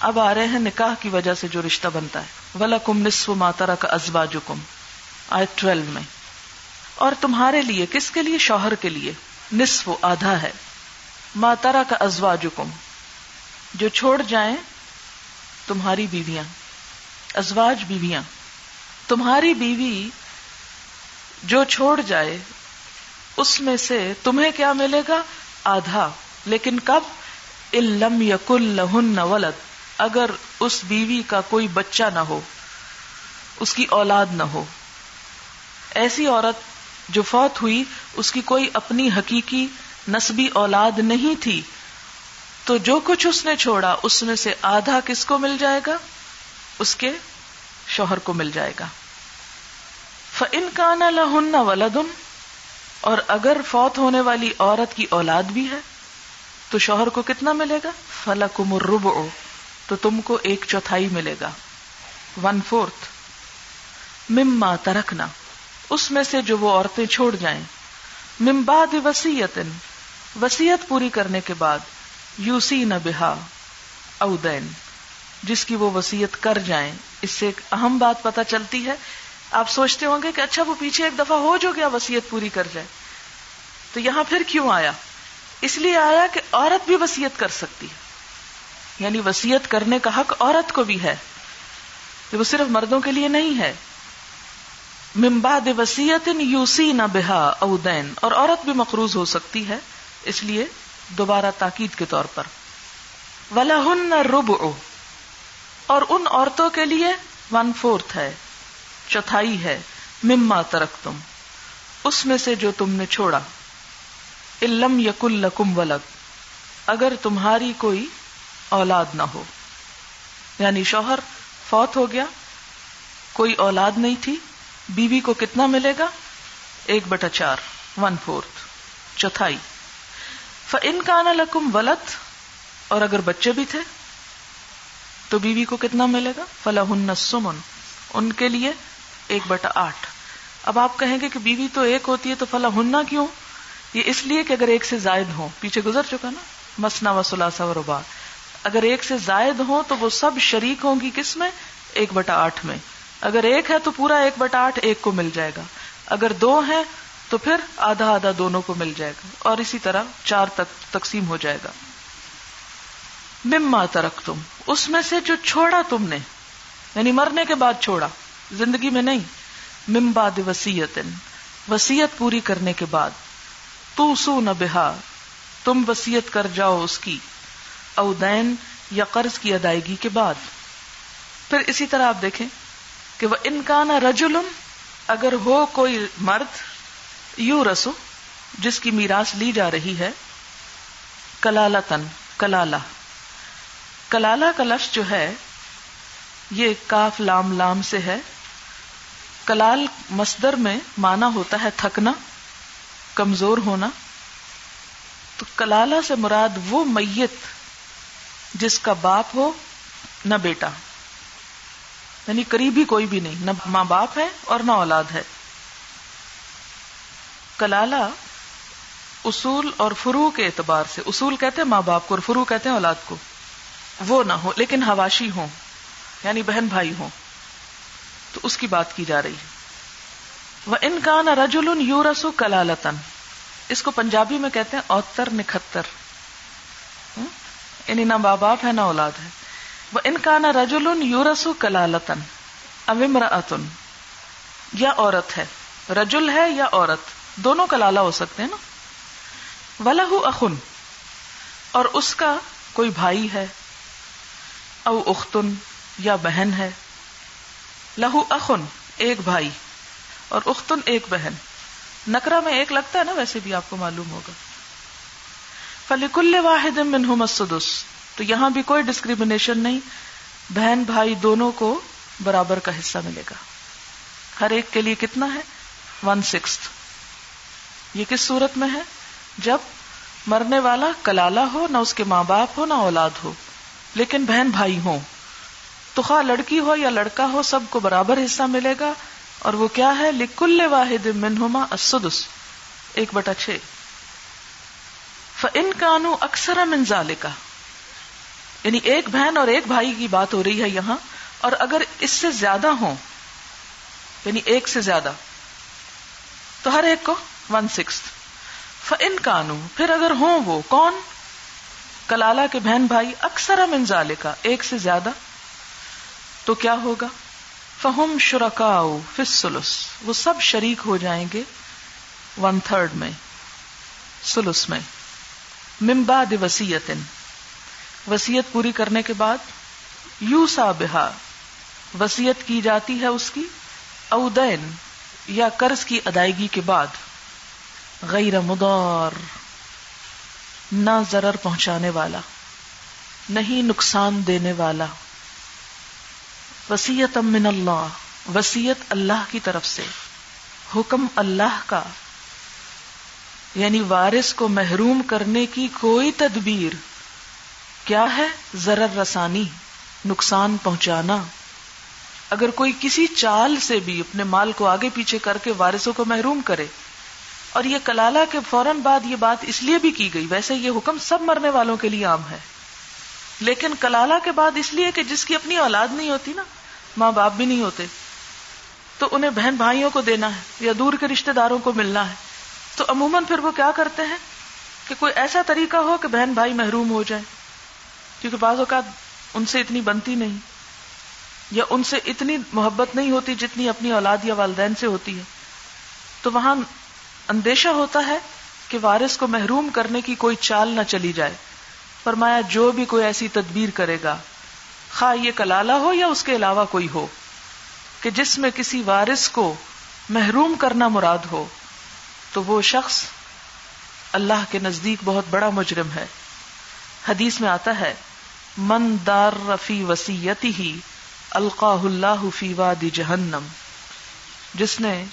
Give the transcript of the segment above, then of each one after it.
اب آ رہے ہیں نکاح کی وجہ سے جو رشتہ بنتا ہے۔ ولا کم نصف ماترا کا ازبا جکم آئے ٹویلو میں۔ اور تمہارے لیے کس کے لیے؟ شوہر کے لیے۔ نصف آدھا ہے۔ ماترا کا ازوا جکم جو چھوڑ جائیں تمہاری بیویاں۔ ازواج بیویاں۔ تمہاری بیوی جو چھوڑ جائے، اس میں سے تمہیں کیا ملے گا؟ آدھا۔ لیکن کب؟ علم یقل لہن ولد۔ اگر اس بیوی کا کوئی بچہ نہ ہو، اس کی اولاد نہ ہو۔ ایسی عورت جو فوت ہوئی، اس کی کوئی اپنی حقیقی نسبی اولاد نہیں تھی، تو جو کچھ اس نے چھوڑا، اس میں سے آدھا کس کو مل جائے گا؟ اس کے شوہر کو مل جائے گا۔ فن کا نہ لہن ولدن اور اگر فوت ہونے والی عورت کی اولاد بھی ہے، تو شوہر کو کتنا ملے گا؟ فلکم الربع۔ تو تم کو ایک چوتھائی ملے گا۔ ون فورتھ مما ترکنا، اس میں سے جو وہ عورتیں چھوڑ جائیں۔ ممباد وسیعت وسیعت پوری کرنے کے بعد یوسی نہ بہا اودین جس کی وہ وسیعت کر جائیں۔ اس سے ایک اہم بات پتہ چلتی ہے۔ آپ سوچتے ہوں گے کہ اچھا وہ پیچھے ایک دفعہ ہو جو گیا وسیعت پوری کر جائے۔ تو یہاں پھر کیوں آیا؟ اس لیے آیا کہ عورت بھی وسیعت کر سکتی ہے۔ یعنی وسیعت کرنے کا حق عورت کو بھی ہے وہ صرف مردوں کے لیے نہیں ہے۔ ممباد وسیعت یوسی نہ بہا اودین اور عورت بھی مقروض ہو سکتی ہے، اس لیے دوبارہ تاکید کے طور پر۔ ولہن رب اور ان عورتوں کے لیے ون فورتھ ہے، چوتھائی ہے، مما ترک تم اس میں سے جو تم نے چھوڑا۔ علم یقل لکم ولد، اگر تمہاری کوئی اولاد نہ ہو۔ یعنی شوہر فوت ہو گیا، کوئی اولاد نہیں تھی، بیوی کو کتنا ملے گا؟ ایک بٹا چار، ون فورتھ، چوتھائی۔ ان کا نا لکم ولت اور اگر بچے بھی تھے، تو بیوی کو کتنا ملے گا؟ فلاح سمن ان کے لیے ایک بٹا آٹھ۔ اب آپ کہیں گے کہ بیوی تو ایک ہوتی ہے، تو فلاں ہننا کیوں؟ یہ اس لیے کہ اگر ایک سے زائد ہو پیچھے گزر چکا نا، مسنا و سلاسا و ربا اگر ایک سے زائد ہو تو وہ سب شریک ہوں گی کس میں؟ ایک بٹا آٹھ میں۔ اگر ایک ہے تو پورا ایک بٹا آٹھ ایک کو مل جائے گا۔ اگر دو ہے تو پھر آدھا آدھا دونوں کو مل جائے گا۔ اور اسی طرح چار تک تقسیم ہو جائے گا۔ مما ترک تم اس میں سے جو چھوڑا تم نے یعنی مرنے کے بعد چھوڑا، زندگی میں نہیں۔ ممباد وسیعت وسیعت پوری کرنے کے بعد۔ تو سو نہ بہا۔ تم وسیعت کر جاؤ اس کی۔ اودین یا قرض کی ادائیگی کے بعد۔ پھر اسی طرح آپ دیکھیں کہ وہ انکان رجول اگر ہو کوئی مرد یو رسو، جس کی میراث لی جا رہی ہے کلالہ تن کلالہ۔ کلالہ کا لفظ جو ہے، یہ کاف لام لام سے ہے۔ کلال مصدر میں مانا ہوتا ہے تھکنا، کمزور ہونا۔ تو کلالہ سے مراد وہ میت جس کا باپ ہو، نہ بیٹا۔ یعنی قریبی کوئی بھی نہیں، نہ ماں باپ ہے اور نہ اولاد ہے۔ کلالہ اصول اور فرو کے اعتبار سے، اصول کہتے ہیں ماں باپ کو اور فرو کہتے ہیں اولاد کو۔ وہ نہ ہو، لیکن ہواشی ہوں یعنی بہن بھائی ہوں۔ تو اس کی بات کی جا رہی ہے۔ وہ ان کا رجول یو رسو کلالتن۔ اس کو پنجابی میں کہتے ہیں اوتر نکھتر۔ یعنی نہ ماں باپ ہے نہ اولاد ہے۔ وہ ان کا نہ رجول یو رسو کلالتن امراتن یا عورت ہے۔ رجل ہے یا عورت۔ دونوں کلالہ ہو سکتے ہیں نا۔ ولہ اخن۔ اور اس کا کوئی بھائی ہے۔ او اختن یا بہن ہے۔ لہو اخن، ایک بھائی۔ اور اختن، ایک بہن۔ نکرا میں ایک لگتا ہے نا، ویسے بھی آپ کو معلوم ہوگا۔ فلیکل واحد منہم السدس۔ تو یہاں بھی کوئی ڈسکریمنیشن نہیں۔ بہن بھائی دونوں کو برابر کا حصہ ملے گا۔ ہر ایک کے لیے کتنا ہے؟ ون سکس یہ کس صورت میں ہے؟ جب مرنے والا کلالہ ہو، نہ اس کے ماں باپ ہو، نہ اولاد ہو، لیکن بہن بھائی ہوں۔ تو خواہ لڑکی ہو یا لڑکا ہو، سب کو برابر حصہ ملے گا۔ اور وہ کیا ہے؟ لکل واحد منہما السدس۔ ایک بٹا چھ۔ فن کانو اکثر منظال کا یعنی ایک بہن اور ایک بھائی کی بات ہو رہی ہے یہاں، اور اگر اس سے زیادہ ہوں یعنی ایک سے زیادہ، تو ہر ایک کو ون سکس ان کانو پھر اگر ہوں وہ، کون؟ کلالہ کے بہن بھائی اکثر منظالے کا ایک سے زیادہ۔ تو کیا ہوگا؟ فہم شرکا فسلس وہ سب شریک ہو جائیں گے ون تھرڈ میں، سلس میں۔ ممباد وسیعت وسیعت پوری کرنے کے بعد یو سا بہا۔ وسیعت کی جاتی ہے اس کی اودین یا قرض کی ادائیگی کے بعد۔ غیر مدار۔ نہ ضرر پہنچانے والا۔ نہیں نقصان دینے والا۔ وسیعت من اللہ۔ وسیعت اللہ کی طرف سے۔ حکم اللہ کا۔ یعنی وارث کو محروم کرنے کی کوئی تدبیر، کیا ہے؟ ضرر رسانی، نقصان پہنچانا۔ اگر کوئی کسی چال سے بھی اپنے مال کو آگے پیچھے کر کے وارثوں کو محروم کرے، اور یہ کلالہ کے فوراً بعد یہ بات اس لیے بھی کی گئی، ویسے یہ حکم سب مرنے والوں کے لیے عام ہے۔ لیکن کلالہ کے بعد اس لیے کہ جس کی اپنی اولاد نہیں ہوتی نا، ماں باپ بھی نہیں ہوتے، تو انہیں بہن بھائیوں کو دینا ہے یا دور کے رشتے داروں کو ملنا ہے۔ تو عموماً پھر وہ کیا کرتے ہیں کہ کوئی ایسا طریقہ ہو کہ بہن بھائی محروم ہو جائے کیونکہ بعض اوقات ان سے اتنی بنتی نہیں، یا ان سے اتنی محبت نہیں ہوتی جتنی اپنی اولاد یا والدین سے ہوتی ہے۔ تو وہاں اندیشہ ہوتا ہے کہ وارث کو محروم کرنے کی کوئی چال نہ چلی جائے۔ فرمایا، جو بھی کوئی ایسی تدبیر کرے گا، خواہ یہ کلالہ ہو یا اس کے علاوہ کوئی ہو، کہ جس میں کسی وارث کو محروم کرنا مراد ہو۔ تو وہ شخص اللہ کے نزدیک بہت بڑا مجرم ہے۔ حدیث میں آتا ہے، من دار رفی وسیعتی ہی القاہ اللہ فی وادی جہنم جس نے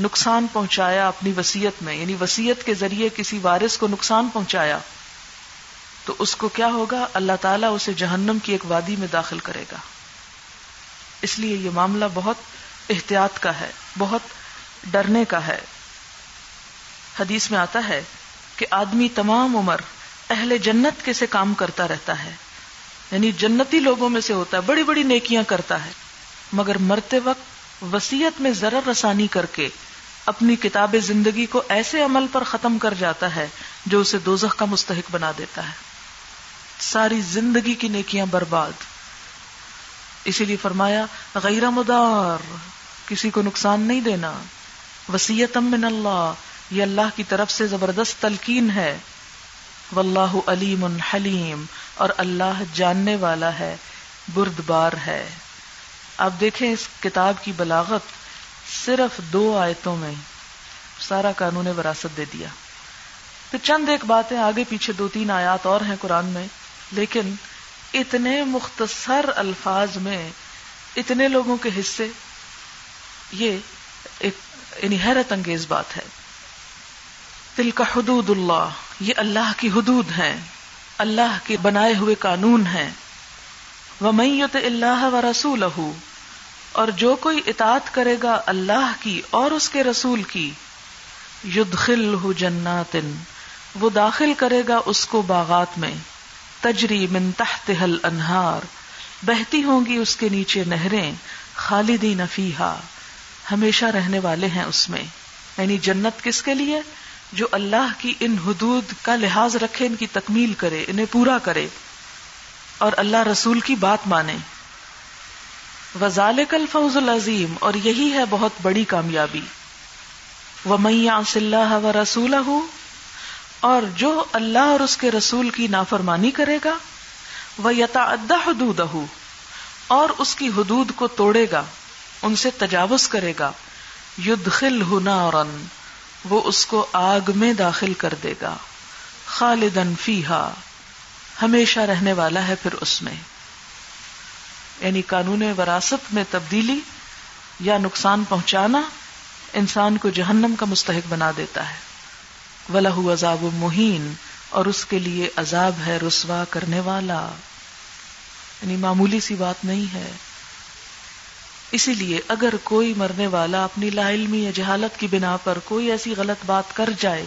نقصان پہنچایا اپنی وسیعت میں یعنی وسیعت کے ذریعے کسی وارث کو نقصان پہنچایا، تو اس کو کیا ہوگا؟ اللہ تعالیٰ اسے جہنم کی ایک وادی میں داخل کرے گا۔ اس لیے یہ معاملہ بہت احتیاط کا ہے، بہت ڈرنے کا ہے۔ حدیث میں آتا ہے کہ آدمی تمام عمر اہل جنت کے سے کام کرتا رہتا ہے۔ یعنی جنتی لوگوں میں سے ہوتا ہے، بڑی بڑی نیکیاں کرتا ہے۔ مگر مرتے وقت وسیعت میں ضرر رسانی کر کے اپنی کتاب زندگی کو ایسے عمل پر ختم کر جاتا ہے جو اسے دوزخ کا مستحق بنا دیتا ہے۔ ساری زندگی کی نیکیاں برباد۔ اسی لیے فرمایا، غیر مدار، کسی کو نقصان نہیں دینا۔ وسیعت من اللہ یہ اللہ کی طرف سے زبردست تلقین ہے۔ واللہ علیم حلیم، اور اللہ جاننے والا ہے برد بار ہے۔ آپ دیکھیں اس کتاب کی بلاغت صرف دو آیتوں میں سارا قانون وراثت دے دیا۔ پھر چند ایک باتیں آگے پیچھے دو تین آیات اور ہیں قرآن میں، لیکن اتنے مختصر الفاظ میں، اتنے لوگوں کے حصے، یہ ایک یعنی حیرت انگیز بات ہے۔ دل کا حدود اللہ، یہ اللہ کی حدود ہیں، اللہ کے بنائے ہوئے قانون ہیں۔ وہ میت اللہ و رسول اور جو کوئی اطاعت کرے گا اللہ کی اور اس کے رسول کی یدخل جنات، وہ داخل کرے گا اس کو باغات میں، تجری من تحت حل انہار بہتی ہوں گی اس کے نیچے نہریں خالدی نفیحا ہمیشہ رہنے والے ہیں اس میں۔ یعنی جنت کس کے لیے؟ جو اللہ کی ان حدود کا لحاظ رکھے، ان کی تکمیل کرے، انہیں پورا کرے اور اللہ رسول کی بات مانے۔ وزال کل فوز العظیم اور یہی ہے بہت بڑی کامیابی۔ وہ میاں اللہ و رسول اور جو اللہ اور اس کے رسول کی نافرمانی کرے گا وہ یتا ادا حدود اور اس کی حدود کو توڑے گا، ان سے تجاوز کرے گا۔ یدخل ہنا اور وہ اس کو آگ میں داخل کر دے گا۔ خالدن فیحا ہمیشہ رہنے والا ہے پھر اس میں۔ یعنی قانون وراثت میں تبدیلی یا نقصان پہنچانا انسان کو جہنم کا مستحق بنا دیتا ہے۔ ولہ عذاب مہین اور اس کے لیے عذاب ہے رسوا کرنے والا۔ یعنی معمولی سی بات نہیں ہے۔ اسی لیے اگر کوئی مرنے والا اپنی لا علمی یا جہالت کی بنا پر کوئی ایسی غلط بات کر جائے،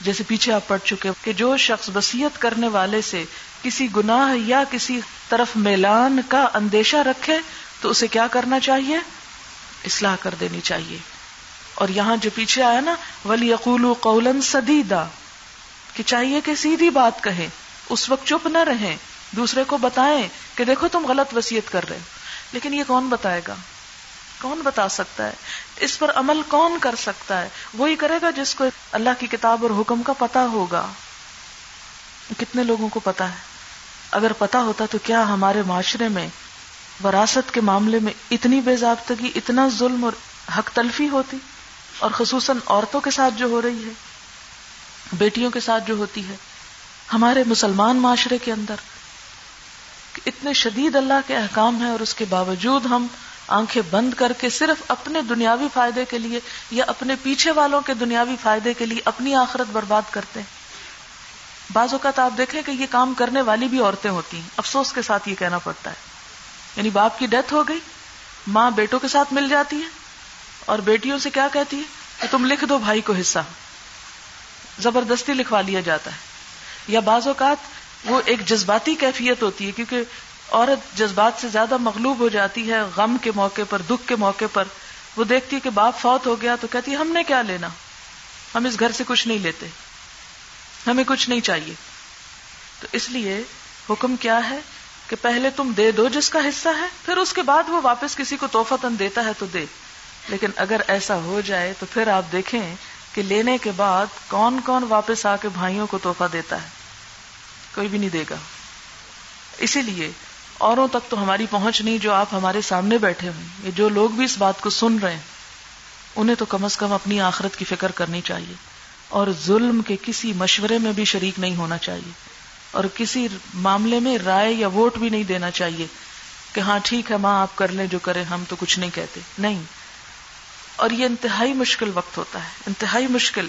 جیسے پیچھے آپ پڑھ چکے کہ جو شخص وسیعت کرنے والے سے کسی گناہ یا کسی طرف میلان کا اندیشہ رکھے، تو اسے کیا کرنا چاہیے؟ اصلاح کر دینی چاہیے۔ اور یہاں جو پیچھے آیا نا ولی اقول قولن سدیدا کہ چاہیے کہ سیدھی بات کہیں، اس وقت چپ نہ رہیں، دوسرے کو بتائیں کہ دیکھو تم غلط وسیعت کر رہے لیکن یہ کون بتائے گا؟ کون بتا سکتا ہے؟ اس پر عمل کون کر سکتا ہے؟ وہی کرے گا جس کو اللہ کی کتاب اور حکم کا پتا ہوگا۔ کتنے لوگوں کو پتا ہے؟ اگر پتا ہوتا تو کیا ہمارے معاشرے میں، وراثت کے معاملے میں اتنی بے ضابطگی، اتنا ظلم اور حق تلفی ہوتی؟ اور خصوصاً عورتوں کے ساتھ جو ہو رہی ہے، بیٹیوں کے ساتھ جو ہوتی ہے، ہمارے مسلمان معاشرے کے اندر اتنے شدید اللہ کے احکام ہیں اور اس کے باوجود ہم آنکھیں بند کر کے صرف اپنے دنیاوی فائدے کے لیے یا اپنے پیچھے والوں کے دنیاوی فائدے کے لیے اپنی آخرت برباد کرتے ہیں۔ بعض اوقات آپ دیکھیں کہ یہ کام کرنے والی بھی عورتیں ہوتی ہیں۔ افسوس کے ساتھ یہ کہنا پڑتا ہے۔ یعنی باپ کی ڈیتھ ہو گئی، ماں بیٹوں کے ساتھ مل جاتی ہے اور بیٹیوں سے کیا کہتی ہے کہ تم لکھ دو بھائی کو حصہ۔ زبردستی لکھوا لیا جاتا ہے۔ یا بعض اوقات وہ ایک جذباتی کیفیت ہوتی ہے، کیونکہ عورت جذبات سے زیادہ مغلوب ہو جاتی ہے، غم کے موقع پر، دکھ کے موقع پر۔ وہ دیکھتی ہے کہ باپ فوت ہو گیا تو کہتی ہے، ہم نے کیا لینا؟ ہم اس گھر سے کچھ نہیں لیتے۔ ہمیں کچھ نہیں چاہیے۔ تو اس لیے حکم کیا ہے کہ پہلے تم دے دو جس کا حصہ ہے، پھر اس کے بعد وہ واپس کسی کو توحفہ دیتا ہے تو دے۔ لیکن اگر ایسا ہو جائے تو پھر آپ دیکھیں کہ لینے کے بعد کون کون واپس آ کے بھائیوں کو توحفہ دیتا ہے۔ کوئی بھی نہیں دے گا۔ اسی لیے اوروں تک تو ہماری پہنچ نہیں جو آپ ہمارے سامنے بیٹھے ہوئے جو لوگ بھی اس بات کو سن رہے ہیں، انہیں تو کم از کم اپنی آخرت کی فکر کرنی چاہیے۔ اور ظلم کے کسی مشورے میں بھی شریک نہیں ہونا چاہیے۔ اور کسی معاملے میں رائے یا ووٹ بھی نہیں دینا چاہیے کہ ہاں ٹھیک ہے، ماں، آپ کر لیں جو کریں، ہم تو کچھ نہیں کہتے۔ نہیں۔ اور یہ انتہائی مشکل وقت ہوتا ہے۔ انتہائی مشکل۔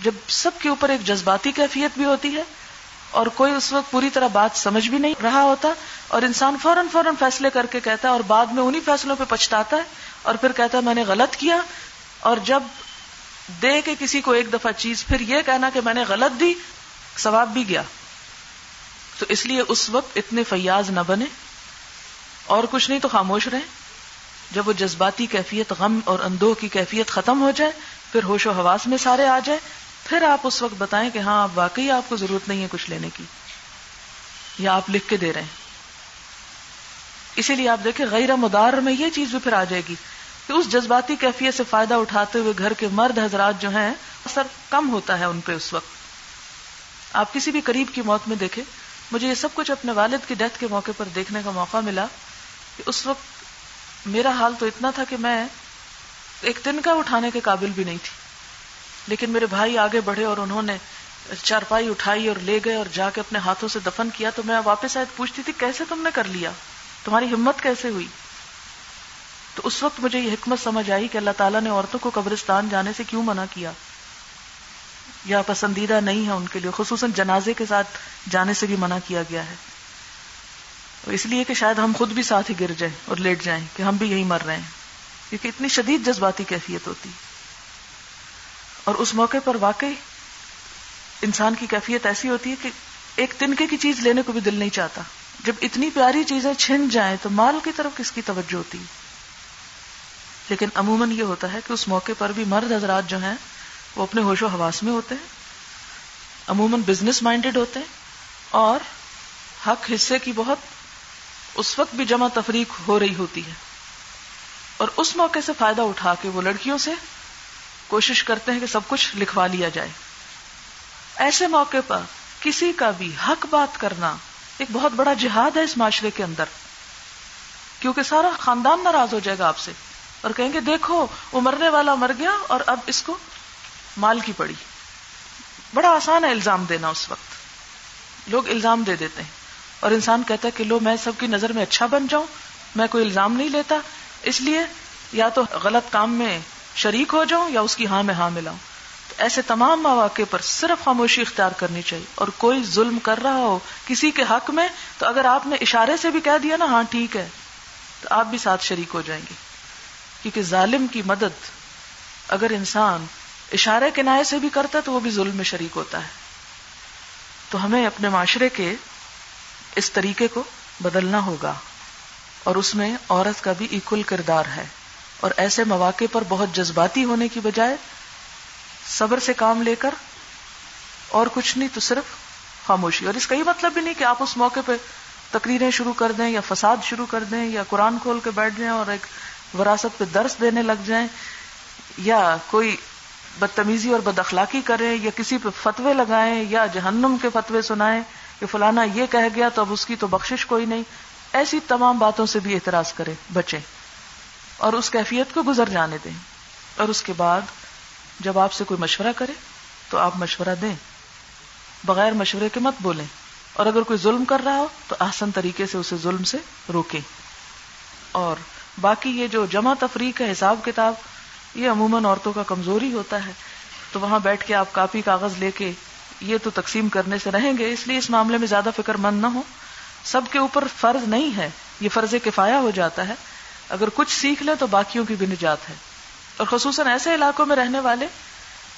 جب سب کے اوپر ایک جذباتی کیفیت بھی ہوتی ہے اور کوئی اس وقت پوری طرح بات سمجھ بھی نہیں رہا ہوتا اور انسان فوراً فوراً فیصلے کر کے کہتا ہے اور بعد میں انہیں فیصلوں پہ پچھتاتا ہے اور پھر کہتا ہے میں نے غلط کیا اور جب دے کے کسی کو ایک دفعہ چیز پھر یہ کہنا کہ میں نے غلط دی، ثواب بھی گیا۔ تو اس لیے اس وقت اتنے فیاض نہ بنے۔ اور کچھ نہیں تو خاموش رہے جب وہ جذباتی کیفیت، غم اور اندوہ کی کیفیت ختم ہو جائے، پھر ہوش و حواس میں سارے آ جائے پھر آپ اس وقت بتائیں کہ ہاں واقعی آپ کو ضرورت نہیں ہے کچھ لینے کی، یا آپ لکھ کے دے رہے ہیں۔ اسی لیے آپ دیکھیں، غیر مدار میں یہ چیز بھی پھر آ جائے گی کہ اس جذباتی کیفیت سے فائدہ اٹھاتے ہوئے گھر کے مرد حضرات جو ہیں، اثر کم ہوتا ہے ان پہ اس وقت۔ آپ کسی بھی قریب کی موت میں دیکھیں، مجھے یہ سب کچھ اپنے والد کی ڈیتھ کے موقع پر دیکھنے کا موقع ملا کہ اس وقت میرا حال تو اتنا تھا کہ میں ایک دن کا اٹھانے کے قابل بھی نہیں تھی۔ لیکن میرے بھائی آگے بڑھے اور انہوں نے چارپائی اٹھائی اور لے گئے اور جا کے اپنے ہاتھوں سے دفن کیا تو میں واپس آئے پوچھتی تھی کیسے تم نے کر لیا؟ تمہاری ہمت کیسے ہوئی؟ تو اس وقت مجھے یہ حکمت سمجھ آئی کہ اللہ تعالیٰ نے عورتوں کو قبرستان جانے سے کیوں منع کیا؟ یا پسندیدہ نہیں ہے ان کے لیے، خصوصاً جنازے کے ساتھ جانے سے بھی منع کیا گیا ہے۔ اس لیے کہ شاید ہم خود بھی ساتھ ہی گر جائیں اور لیٹ جائیں کہ ہم بھی یہی مر رہے ہیں۔ کیونکہ اتنی شدید جذباتی کیفیت ہوتی۔ اور اس موقع پر واقعی انسان کی کیفیت ایسی ہوتی ہے کہ ایک تنکے کی چیز لینے کو بھی دل نہیں چاہتا۔ جب اتنی پیاری چیزیں چھن جائیں تو مال کی طرف کس کی توجہ ہوتی؟ لیکن عموماً یہ ہوتا ہے کہ اس موقع پر بھی مرد حضرات جو ہیں وہ اپنے ہوش و حواس میں ہوتے ہیں، عموماً بزنس مائنڈیڈ ہوتے ہیں اور حق حصے کی بہت اس وقت بھی جمع تفریق ہو رہی ہوتی ہے۔ اور اس موقع سے فائدہ اٹھا کے وہ لڑکیوں سے کوشش کرتے ہیں کہ سب کچھ لکھوا لیا جائے۔ ایسے موقع پر کسی کا بھی حق بات کرنا ایک بہت بڑا جہاد ہے اس معاشرے کے اندر۔ کیونکہ سارا خاندان ناراض ہو جائے گا آپ سے اور کہیں گے، دیکھو وہ مرنے والا مر گیا اور اب اس کو مال کی پڑی۔ بڑا آسان ہے الزام دینا اس وقت۔ لوگ الزام دے دیتے ہیں۔ اور انسان کہتا ہے کہ لو، میں سب کی نظر میں اچھا بن جاؤں، میں کوئی الزام نہیں لیتا۔ اس لیے یا تو غلط کام میں شریک ہو جاؤں یا اس کی ہاں میں ہاں ملاؤں ایسے تمام مواقع پر صرف خاموشی اختیار کرنی چاہیے۔ اور کوئی ظلم کر رہا ہو کسی کے حق میں، تو اگر آپ نے اشارے سے بھی کہہ دیا نا ہاں ٹھیک ہے، تو آپ بھی ساتھ شریک ہو جائیں گے۔ کیونکہ ظالم کی مدد اگر انسان اشارے کے سے بھی کرتا تو وہ بھی ظلم میں شریک ہوتا ہے۔ تو ہمیں اپنے معاشرے کے اس طریقے کو بدلنا ہوگا۔ اور اس میں عورت کا بھی ایکول کردار ہے۔ اور ایسے مواقع پر بہت جذباتی ہونے کی بجائے صبر سے کام لے کر اور کچھ نہیں تو صرف خاموشی۔ اور اس کا یہ مطلب بھی نہیں کہ آپ اس موقع پہ تقریریں شروع کر دیں یا فساد شروع کر دیں یا قرآن کھول کے بیٹھ جائیں اور ایک وراثت پہ درس دینے لگ جائیں یا کوئی بدتمیزی اور بد اخلاقی کریں یا کسی پہ فتوے لگائیں یا جہنم کے فتوے سنائیں کہ فلانا یہ کہہ گیا تو اب اس کی تو بخشش کوئی نہیں۔ ایسی تمام باتوں سے بھی اعتراض کرے بچے اور اس کیفیت کو گزر جانے دیں۔ اور اس کے بعد جب آپ سے کوئی مشورہ کرے تو آپ مشورہ دیں۔ بغیر مشورے کے مت بولیں۔ اور اگر کوئی ظلم کر رہا ہو تو آسن طریقے سے اسے ظلم سے روکیں۔ اور باقی یہ جو جمع تفریق ہے حساب کتاب، یہ عموماً عورتوں کا کمزوری ہوتا ہے۔ تو وہاں بیٹھ کے آپ کاپی کاغذ لے کے یہ تو تقسیم کرنے سے رہیں گے، اس لیے اس معاملے میں زیادہ فکر مند نہ ہو سب کے اوپر فرض نہیں ہے، یہ فرض کفایا ہو جاتا ہے۔ اگر کچھ سیکھ لے تو باقیوں کی بھی نجات ہے۔ اور خصوصاً ایسے علاقوں میں رہنے والے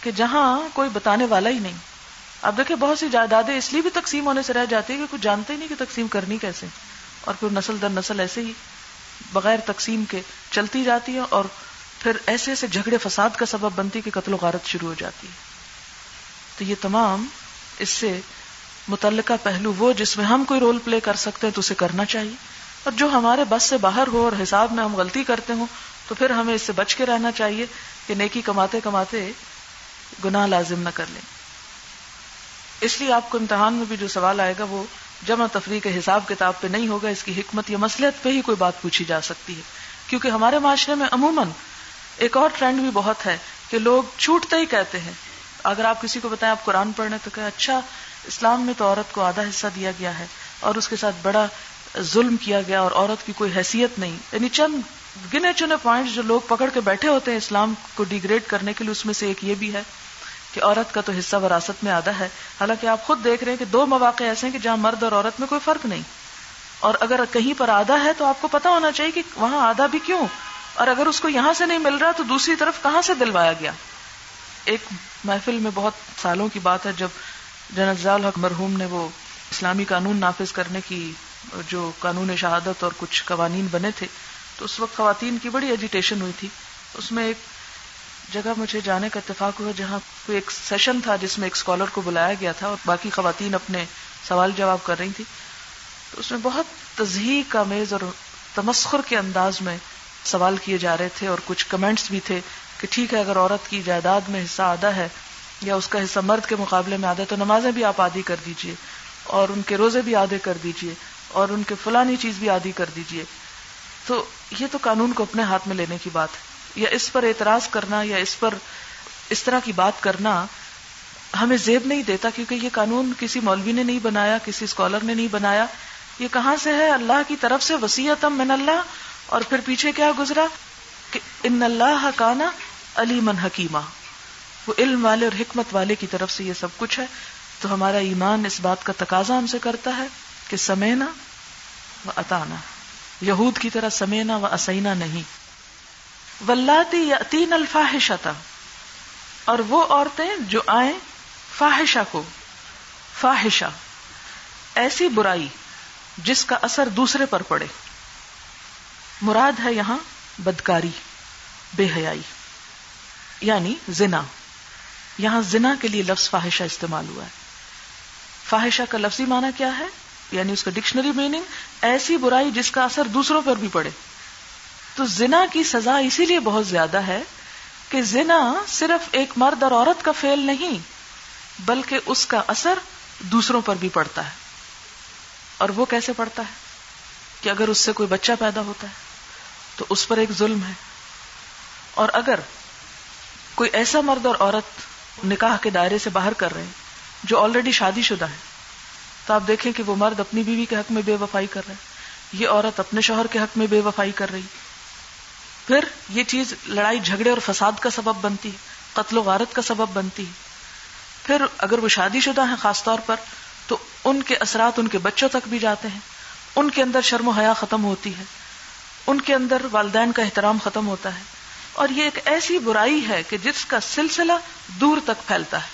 کہ جہاں کوئی بتانے والا ہی نہیں۔ اب دیکھیں بہت سی جائیدادیں اس لیے بھی تقسیم ہونے سے رہ جاتی ہے کہ کچھ جانتے ہی نہیں کہ تقسیم کرنی کیسے۔ اور پھر نسل در نسل ایسے ہی بغیر تقسیم کے چلتی جاتی ہے اور پھر ایسے ایسے جھگڑے فساد کا سبب بنتی کہ قتل و غارت شروع ہو جاتی ہے۔ تو یہ تمام اس سے متعلقہ پہلو وہ جس میں ہم کوئی رول پلے کر سکتے ہیں تو اسے کرنا چاہیے۔ اور جو ہمارے بس سے باہر ہو اور حساب میں ہم غلطی کرتے ہوں، تو پھر ہمیں اس سے بچ کے رہنا چاہیے کہ نیکی کماتے کماتے گناہ لازم نہ کر لیں۔ اس لیے آپ کو امتحان میں بھی جو سوال آئے گا، وہ جمع تفریح کے حساب کتاب پہ نہیں ہوگا، اس کی حکمت یا مسلحت پہ ہی کوئی بات پوچھی جا سکتی ہے۔ کیونکہ ہمارے معاشرے میں عموماً ایک اور ٹرینڈ بھی بہت ہے کہ لوگ چھوٹتے ہی کہتے ہیں۔ اگر آپ کسی کو بتائیں آپ قرآن پڑھنے تو کہ اچھا اسلام میں تو عورت کو آدھا حصہ دیا گیا ہے اور اس کے ساتھ بڑا ظلم کیا گیا اور عورت کی کوئی حیثیت نہیں۔ یعنی چند گنے چنے پوائنٹ جو لوگ پکڑ کے بیٹھے ہوتے ہیں اسلام کو ڈیگریڈ کرنے کے لیے، اس میں سے ایک یہ بھی ہے کہ عورت کا تو حصہ وراثت میں آدھا ہے۔ حالانکہ آپ خود دیکھ رہے ہیں کہ دو مواقع ایسے ہیں کہ جہاں مرد اور عورت میں کوئی فرق نہیں۔ اور اگر کہیں پر آدھا ہے تو آپ کو پتا ہونا چاہیے کہ وہاں آدھا بھی کیوں۔ اور اگر اس کو یہاں سے نہیں مل رہا تو دوسری طرف کہاں سے دلوایا گیا۔ ایک محفل میں بہت سالوں کی بات ہے جب جنرل حق مرحوم نے وہ اسلامی قانون نافذ کرنے کی جو قانون شہادت اور کچھ قوانین بنے تھے، تو اس وقت خواتین کی بڑی ایجیٹیشن ہوئی تھی۔ اس میں ایک جگہ مجھے جانے کا اتفاق ہوا جہاں کوئی ایک سیشن تھا جس میں ایک اسکالر کو بلایا گیا تھا اور باقی خواتین اپنے سوال جواب کر رہی تھی۔ تو اس میں بہت تزہیق کا میز اور تمسخر کے انداز میں سوال کیے جا رہے تھے اور کچھ کمنٹس بھی تھے کہ ٹھیک ہے، اگر عورت کی جائیداد میں حصہ آدھا ہے یا اس کا حصہ مرد کے مقابلے میں آدھا ہے تو نمازیں بھی آپ آدھی کر دیجیے اور ان کے روزے بھی آدھے کر دیجیے۔ اور ان کے فلانی چیز بھی آدھی کر دیجیے۔ تو یہ تو قانون کو اپنے ہاتھ میں لینے کی بات ہے۔ یا اس پر اعتراض کرنا یا اس پر اس طرح کی بات کرنا ہمیں زیب نہیں دیتا کیونکہ یہ قانون کسی مولوی نے نہیں بنایا، کسی اسکالر نے نہیں بنایا۔ یہ کہاں سے ہے؟ اللہ کی طرف سے وسیعتم من اللہ۔ اور پھر پیچھے کیا گزرا؟ کہ ان اللہ کانا علی من حکیمہ وہ علم والے اور حکمت والے کی طرف سے یہ سب کچھ ہے۔ تو ہمارا ایمان اس بات کا تقاضا ہم سے کرتا ہے۔ کہ سمینا و اتانا یہود کی طرح سمینا و اسینا نہیں۔ ولاتی یا تین الفاحشتا اور وہ عورتیں جو آئیں فاحشہ کو۔ فاحشہ۔ ایسی برائی جس کا اثر دوسرے پر پڑے۔ مراد ہے یہاں بدکاری، بے حیائی یعنی زنا۔ یہاں زنا کے لیے لفظ فاحشہ استعمال ہوا ہے۔ فاحشہ کا لفظی معنی کیا ہے؟ یعنی اس کا ڈکشنری میننگ، ایسی برائی جس کا اثر دوسروں پر بھی پڑے۔ تو زنا کی سزا اسی لیے بہت زیادہ ہے کہ زنا صرف ایک مرد اور عورت کا فیل نہیں، بلکہ اس کا اثر دوسروں پر بھی پڑتا ہے۔ اور وہ کیسے پڑتا ہے؟ کہ اگر اس سے کوئی بچہ پیدا ہوتا ہے، تو اس پر ایک ظلم ہے۔ اور اگر کوئی ایسا مرد اور عورت نکاح کے دائرے سے باہر کر رہے ہیں، جو آلریڈی شادی شدہ ہے تو آپ دیکھیں کہ وہ مرد اپنی بیوی کے حق میں بے وفائی کر رہے ہیں یہ عورت اپنے شوہر کے حق میں بے وفائی کر رہی۔ پھر یہ چیز لڑائی، جھگڑے اور فساد کا سبب بنتی قتل و غارت کا سبب بنتی پھر اگر وہ شادی شدہ ہیں خاص طور پر، تو ان کے اثرات ان کے بچوں تک بھی جاتے ہیں۔ ان کے اندر شرم و حیا ختم ہوتی ہے۔ ان کے اندر والدین کا احترام ختم ہوتا ہے۔ اور یہ ایک ایسی برائی ہے کہ جس کا سلسلہ دور تک پھیلتا ہے۔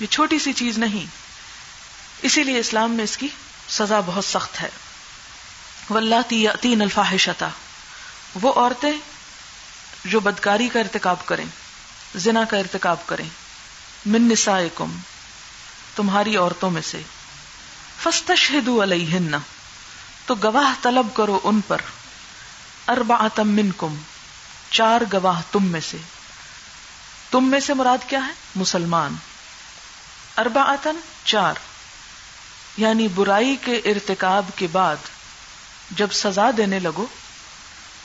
یہ چھوٹی سی چیز نہیں۔ اسی لیے اسلام میں اس کی سزا بہت سخت ہے۔ تین الفاحشتا وہ عورتیں جو بدکاری کا ارتکاب کریں، زنا کا ارتکاب کریں۔ من نسائکم تمہاری عورتوں میں سے۔ فستشہدو علیہن تو گواہ طلب کرو ان پر۔ اربعتم منکم چار گواہ تم میں سے۔ تم میں سے مراد کیا ہے؟ مسلمان۔ اربعتن چار۔ یعنی برائی کے ارتکاب کے بعد جب سزا دینے لگو،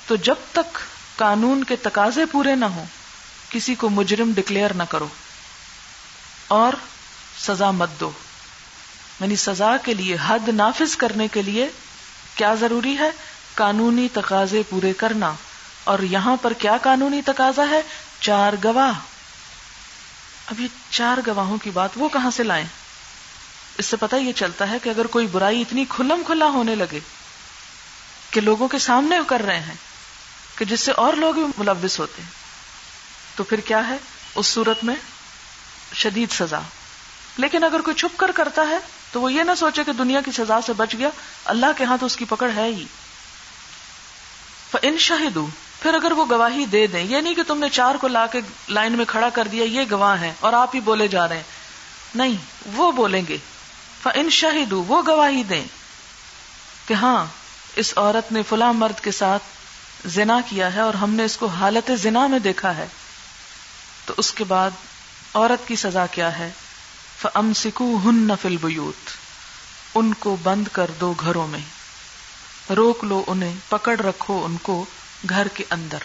تو جب تک قانون کے تقاضے پورے نہ ہوں، کسی کو مجرم ڈکلیئر نہ کرو اور سزا مت دو۔ یعنی سزا کے لیے، حد نافذ کرنے کے لیے کیا ضروری ہے؟ قانونی تقاضے پورے کرنا۔ اور یہاں پر کیا قانونی تقاضا ہے؟ چار گواہ۔ اب یہ چار گواہوں کی بات وہ کہاں سے لائیں؟ اس سے پتہ یہ چلتا ہے کہ اگر کوئی برائی اتنی کھلم کھلا ہونے لگے کہ لوگوں کے سامنے کر رہے ہیں کہ جس سے اور لوگ بھی ملوث ہوتے ہیں، تو پھر کیا ہے؟ اس صورت میں شدید سزا۔ لیکن اگر کوئی چھپ کر کرتا ہے، تو وہ یہ نہ سوچے کہ دنیا کی سزا سے بچ گیا، اللہ کے ہاں تو اس کی پکڑ ہے ہی۔ ان شاہدوں پھر اگر وہ گواہی دے دیں یہ نہیں کہ تم نے چار کو لا کے لائن میں کھڑا کر دیا، یہ گواہ ہے اور آپ ہی بولے جا رہے ہیں۔ نہیں، وہ بولیں گے۔ ان شاہدو وہ گواہی دیں کہ ہاں اس عورت نے فلاں مرد کے ساتھ زنا کیا ہے اور ہم نے اس کو حالت زنا میں دیکھا ہے، تو اس کے بعد عورت کی سزا کیا ہے؟ فم سکو ہن نفل بیوت ان کو بند کر دو گھروں میں۔ روک لو انہیں، پکڑ رکھو ان کو گھر کے اندر۔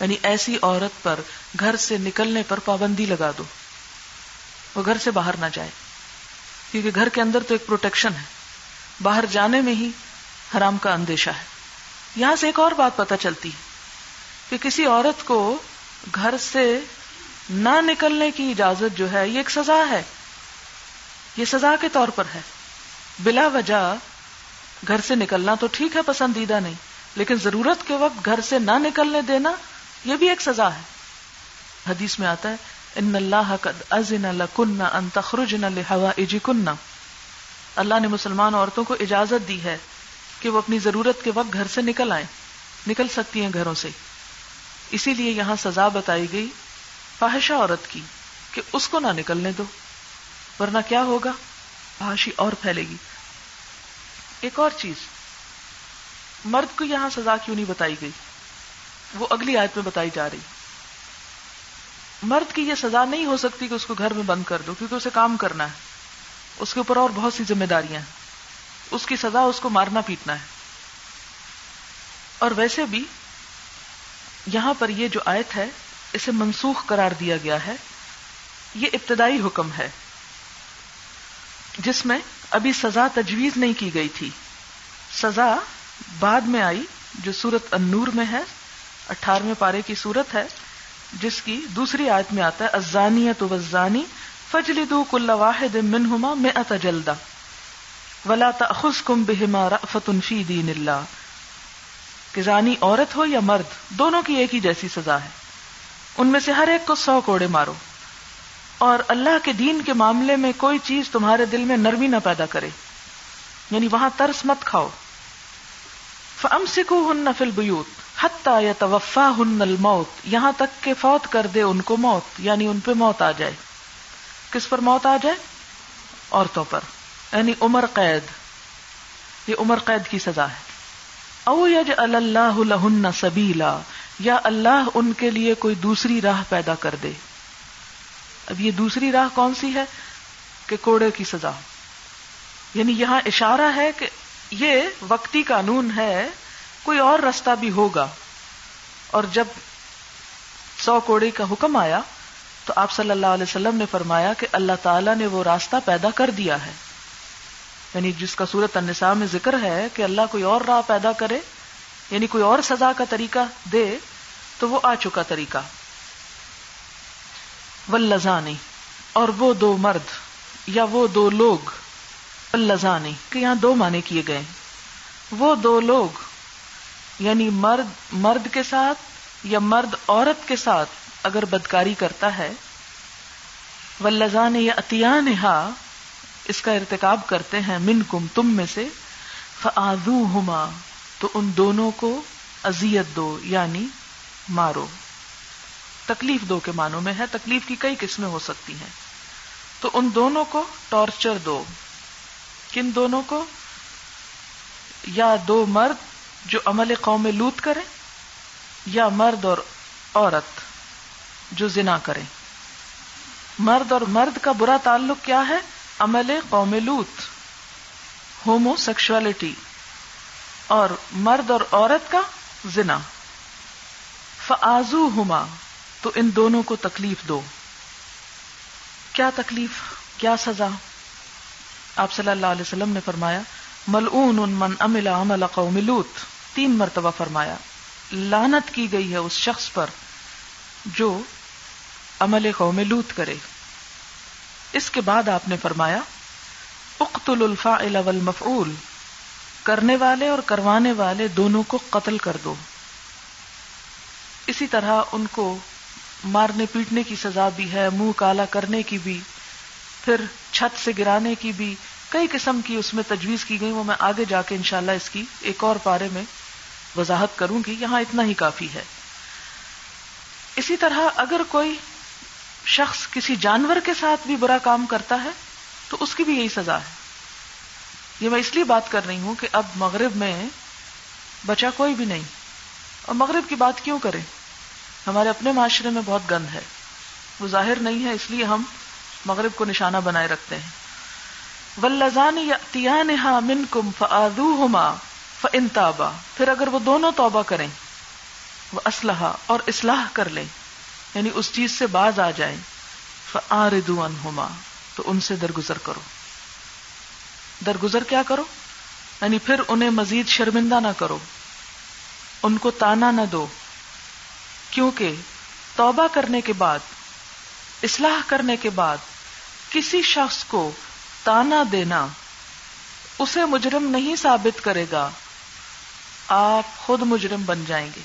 یعنی ایسی عورت پر گھر سے نکلنے پر پابندی لگا دو، وہ گھر سے باہر نہ جائے۔ کیونکہ گھر کے اندر تو ایک پروٹیکشن ہے۔ باہر جانے میں ہی حرام کا اندیشہ ہے۔ یہاں سے ایک اور بات پتہ چلتی ہے کہ کسی عورت کو گھر سے نہ نکلنے کی اجازت جو ہے، یہ ایک سزا ہے۔ یہ سزا کے طور پر ہے۔ بلا وجہ گھر سے نکلنا تو ٹھیک ہے، پسندیدہ نہیں۔ لیکن ضرورت کے وقت گھر سے نہ نکلنے دینا، یہ بھی ایک سزا ہے۔ حدیث میں آتا ہے ان اللہ قد ازن لکن ان تخرجن لحوائجکن۔ اللہ نے مسلمان عورتوں کو اجازت دی ہے کہ وہ اپنی ضرورت کے وقت گھر سے نکل آئیں، نکل سکتی ہیں گھروں سے۔ اسی لیے یہاں سزا بتائی گئی فاحشہ عورت کی کہ اس کو نہ نکلنے دو، ورنہ کیا ہوگا؟ فحاشی اور پھیلے گی۔ ایک اور چیز، مرد کو یہاں سزا کیوں نہیں بتائی گئی؟ وہ اگلی آیت میں بتائی جا رہی۔ مرد کی یہ سزا نہیں ہو سکتی کہ اس کو گھر میں بند کر دو، کیونکہ اسے کام کرنا ہے۔ اس کے اوپر اور بہت سی ذمہ داریاں ہیں۔ اس کی سزا، اس کو مارنا، پیٹنا ہے۔ اور ویسے بھی یہاں پر یہ جو آیت ہے، اسے منسوخ قرار دیا گیا ہے۔ یہ ابتدائی حکم ہے۔ جس میں ابھی سزا تجویز نہیں کی گئی تھی۔ سزا بعد میں آئی، جو سورت النور میں ہے، اٹھارہویں پارے کی صورت ہے۔ جس کی دوسری آیت میں آتا ہے ازانی تو وزانی فجلی دو کل واحد منہما میں اتجلدا ولا تخص کم بہما فتن فی دین اللہ کہ زانی عورت ہو یا مرد، دونوں کی ایک ہی جیسی سزا ہے۔ ان میں سے ہر ایک کو سو کوڑے مارو۔ اور اللہ کے دین کے معاملے میں کوئی چیز تمہارے دل میں نرمی نہ پیدا کرے۔ یعنی وہاں ترس مت کھاؤ۔ فم سکھو ہن فل بیوت حتیٰ یا توفا ہن الموت، یہاں تک کہ فوت کر دے ان کو موت یعنی ان پہ موت آ جائے۔ کس پر موت آ جائے؟ عورتوں پر یعنی عمر قید۔ یہ عمر قید کی سزا ہے۔ او یج اللہ لہن سبیلا، یا اللہ ان کے لیے کوئی دوسری راہ پیدا کر دے۔ اب یہ دوسری راہ کون سی ہے؟ کہ کوڑے کی سزا۔ یعنی یہاں اشارہ ہے کہ یہ وقتی قانون ہے کوئی اور رستہ بھی ہوگا۔ اور جب سو کوڑی کا حکم آیا، تو آپ صلی اللہ علیہ وسلم نے فرمایا کہ اللہ تعالیٰ نے وہ راستہ پیدا کر دیا ہے۔ یعنی جس کا صورت النساء میں ذکر ہے کہ اللہ کوئی اور راہ پیدا کرے یعنی کوئی اور سزا کا طریقہ دے، تو وہ آ چکا طریقہ۔ ولزانی اور وہ دو مرد یا وہ دو لوگ۔ ولزانی کہ یہاں دو معنی کیے گئے۔ وہ دو لوگ یعنی مرد مرد کے ساتھ یا مرد عورت کے ساتھ اگر بدکاری کرتا ہے ولزان یا اتیان ہا اس کا ارتکاب کرتے ہیں من کم تم میں سے فآذو ہما تو ان دونوں کو ازیت دو یعنی مارو۔ تکلیف دو کے معنوں میں ہے، تکلیف کی کئی قسمیں ہو سکتی ہیں۔ تو ان دونوں کو ٹارچر دو۔ کن دونوں کو؟ یا دو مرد جو عمل قوم لوت کریں یا مرد اور عورت جو زنا کریں۔ مرد اور مرد کا برا تعلق کیا ہے؟ عمل قوم لوت ہومو سیکشولیٹی اور مرد اور عورت کا زنا۔ فآزو ہما تو ان دونوں کو تکلیف دو۔ کیا تکلیف؟ کیا سزا؟ آپ صلی اللہ علیہ وسلم نے فرمایا، ملعون من عمل عمل قوم لوت۔ تین مرتبہ فرمایا لانت کی گئی ہے اس شخص پر جو عمل قوم لوت کرے۔ اس کے بعد آپ نے فرمایا، اقتل الفاعل والمفعول، کرنے والے اور کروانے والے دونوں کو قتل کر دو۔ اسی طرح ان کو مارنے پیٹنے کی سزا بھی ہے، منہ کالا کرنے کی بھی، پھر چھت سے گرانے کی بھی، کئی قسم کی اس میں تجویز کی گئی، وہ میں آگے جا کے انشاءاللہ اس کی ایک اور پارے میں وضاحت کروں گی یہاں اتنا ہی کافی ہے۔ اسی طرح اگر کوئی شخص کسی جانور کے ساتھ بھی برا کام کرتا ہے، تو اس کی بھی یہی سزا ہے۔ یہ میں اس لیے بات کر رہی ہوں کہ اب مغرب میں بچا کوئی بھی نہیں۔ اور مغرب کی بات کیوں کریں؟ ہمارے اپنے معاشرے میں بہت گند ہے۔ وہ ظاہر نہیں ہے، اس لیے ہم مغرب کو نشانہ بنائے رکھتے ہیں۔ ولزان یا من کم فعدو انتابا پھر اگر وہ دونوں توبہ کریں، وہ اسلحہ اور اصلاح کر لیں یعنی اس چیز سے باز آ جائیں ہوما تو ان سے درگزر کرو۔ درگزر کیا کرو؟ یعنی پھر انہیں مزید شرمندہ نہ کرو۔ ان کو تانا نہ دو، کیونکہ توبہ کرنے کے بعد، اصلاح کرنے کے بعد کسی شخص کو تانا دینا اسے مجرم نہیں ثابت کرے گا۔ آپ خود مجرم بن جائیں گے۔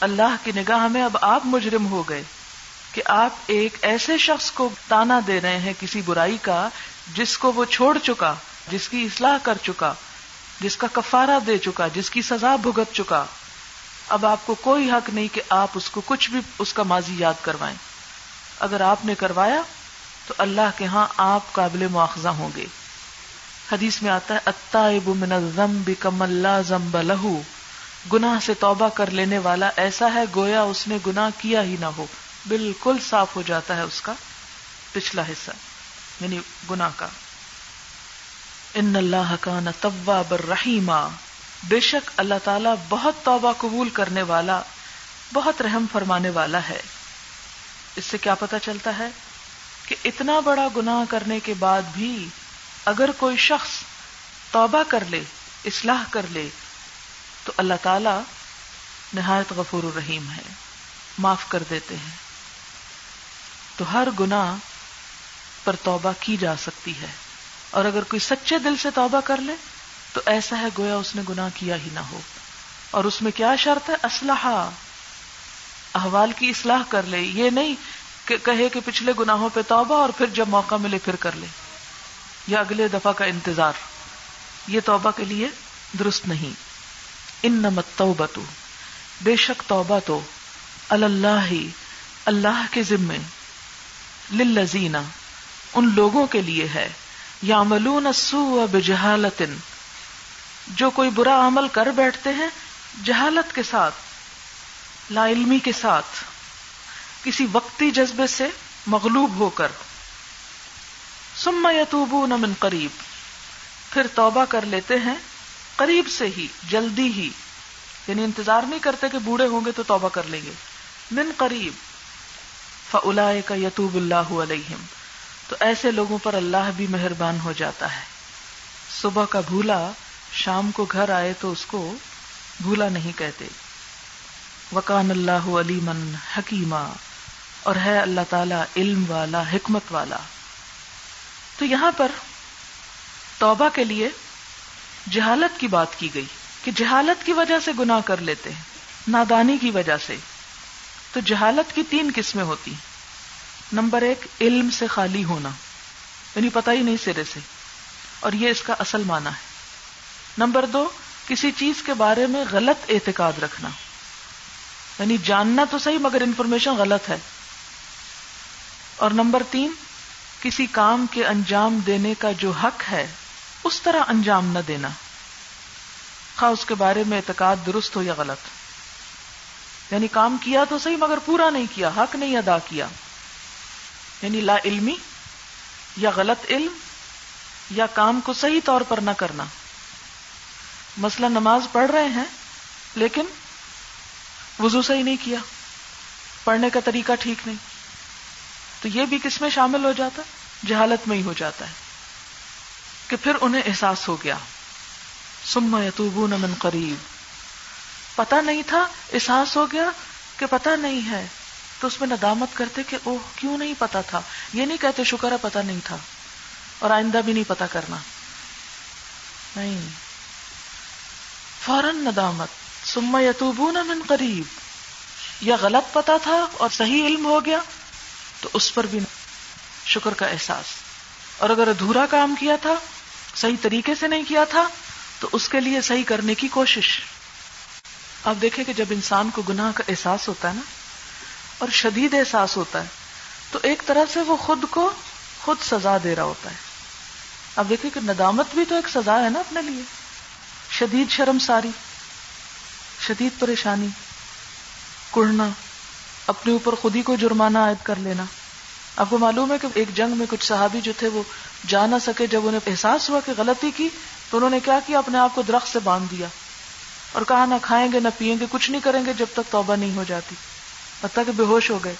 اللہ کی نگاہ میں اب آپ مجرم ہو گئے کہ آپ ایک ایسے شخص کو تانا دے رہے ہیں کسی برائی کا جس کو وہ چھوڑ چکا، جس کی اصلاح کر چکا، جس کا کفارہ دے چکا، جس کی سزا بھگت چکا۔ اب آپ کو کوئی حق نہیں کہ آپ اس کو کچھ بھی اس کا ماضی یاد کروائیں۔ اگر آپ نے کروایا تو اللہ کے ہاں آپ قابل مواخذہ ہوں گے۔ حدیث میں آتا ہے من الذنب کم اللہ زمب لہو گناہ سے توبہ کر لینے والا ایسا ہے گویا اس نے گناہ کیا ہی نہ ہو۔ بالکل صاف ہو جاتا ہے اس کا پچھلا حصہ یعنی گناہ کا۔ ان اللہ کا نتواب الرحیمہ بے شک اللہ تعالی بہت توبہ قبول کرنے والا، بہت رحم فرمانے والا ہے۔ اس سے کیا پتا چلتا ہے کہ اتنا بڑا گناہ کرنے کے بعد بھی اگر کوئی شخص توبہ کر لے، اصلاح کر لے، تو اللہ تعالی نہایت غفور الرحیم ہے، معاف کر دیتے ہیں۔ تو ہر گناہ پر توبہ کی جا سکتی ہے۔ اور اگر کوئی سچے دل سے توبہ کر لے، تو ایسا ہے گویا اس نے گناہ کیا ہی نہ ہو۔ اور اس میں کیا شرط ہے؟ اسلحہ احوال کی اصلاح کر لے۔ یہ نہیں کہ کہے کہ پچھلے گناہوں پہ توبہ اور پھر جب موقع ملے پھر کر لے۔ یا اگلے دفعہ کا انتظار۔ یہ توبہ کے لیے درست نہیں۔ ان نمت تو بے شک توبہ تو اللہ ہی اللہ کے ذمے للذین، ان لوگوں کے لیے ہے۔ یا ملون سو بجہالت۔ جو کوئی برا عمل کر بیٹھتے ہیں، جہالت کے ساتھ لا علمی کے ساتھ، کسی وقتی جذبے سے مغلوب ہو کر۔ سما یتوبون من قریب۔ پھر توبہ کر لیتے ہیں قریب سے ہی، جلدی ہی۔ یعنی انتظار نہیں کرتے کہ بوڑھے ہوں گے تو توبہ کر لیں گے۔ من قریب۔ فلا کا یتوب اللہ علیہم۔ تو ایسے لوگوں پر اللہ بھی مہربان ہو جاتا ہے۔ صبح کا بھولا شام کو گھر آئے تو اس کو بھولا نہیں کہتے۔ وکان اللہ علی من حکیمہ اور ہے اللہ تعالی علم والا، حکمت والا۔ تو یہاں پر توبہ کے لیے جہالت کی بات کی گئی کہ جہالت کی وجہ سے گناہ کر لیتے ہیں، نادانی کی وجہ سے۔ تو جہالت کی تین قسمیں ہوتی۔ نمبر ایک، علم سے خالی ہونا یعنی پتہ ہی نہیں سرے سے، اور یہ اس کا اصل معنی ہے۔ نمبر دو، کسی چیز کے بارے میں غلط اعتقاد رکھنا۔ یعنی جاننا تو صحیح، مگر انفارمیشن غلط ہے۔ اور نمبر تین کسی کام کے انجام دینے کا جو حق ہے، اس طرح انجام نہ دینا۔ خواہ اس کے بارے میں اعتقاد درست ہو یا غلط۔ یعنی کام کیا تو صحیح، مگر پورا نہیں کیا، حق نہیں ادا کیا۔ یعنی لا علمی یا غلط علم یا کام کو صحیح طور پر نہ کرنا۔ مسئلہ نماز پڑھ رہے ہیں، لیکن وضو صحیح نہیں کیا۔ پڑھنے کا طریقہ ٹھیک نہیں۔ تو یہ بھی کس میں شامل ہو جاتا؟ جہالت میں ہی ہو جاتا ہے۔ کہ پھر انہیں احساس ہو گیا۔ سما یتوبون من قریب۔ پتا نہیں تھا؟ احساس ہو گیا کہ پتا نہیں ہے۔ تو اس میں ندامت کرتے کہ اوہ، کیوں نہیں پتا تھا؟ یہ نہیں کہتے شکر ہے پتا نہیں تھا۔ اور آئندہ بھی نہیں پتا کرنا۔ نہیں۔ فوراً ندامت۔ سما یتوبون من قریب۔ یا غلط پتا تھا اور صحیح علم ہو گیا۔ تو اس پر بھی شکر کا احساس۔ اور اگر ادھورا کام کیا تھا، صحیح طریقے سے نہیں کیا تھا، تو اس کے لیے صحیح کرنے کی کوشش۔ آپ دیکھیں کہ جب انسان کو گناہ کا احساس ہوتا ہے نا، اور شدید احساس ہوتا ہے، تو ایک طرح سے وہ خود کو خود سزا دے رہا ہوتا ہے۔ اب دیکھیں کہ ندامت بھی تو ایک سزا ہے نا اپنے لیے۔ شدید شرم ساری، شدید پریشانی، کڑنا۔ اپنے اوپر خود ہی کو جرمانہ عائد کر لینا۔ آپ کو معلوم ہے کہ ایک جنگ میں کچھ صحابی جو تھے وہ جا نہ سکے۔ جب انہیں احساس ہوا کہ غلطی کی تو انہوں نے کیا کیا؟ اپنے آپ کو درخت سے باندھ دیا اور کہا، نہ کھائیں گے، نہ پیئیں گے، کچھ نہیں کریں گے جب تک توبہ نہیں ہو جاتی، حتیٰ کہ بے ہوش ہو گئے۔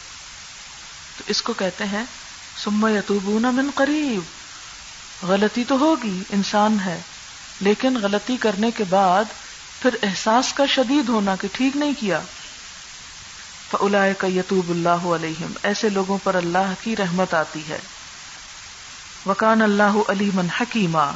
تو اس کو کہتے ہیں سما یتوبون من قریب۔ غلطی تو ہوگی، انسان ہے، لیکن غلطی کرنے کے بعد پھر احساس کا شدید ہونا کہ ٹھیک نہیں کیا۔ فلاح کا یتوب اللہ علیہم ایسے لوگوں پر اللہ کی رحمت آتی ہے۔ وکان اللہ علی من حکیمہ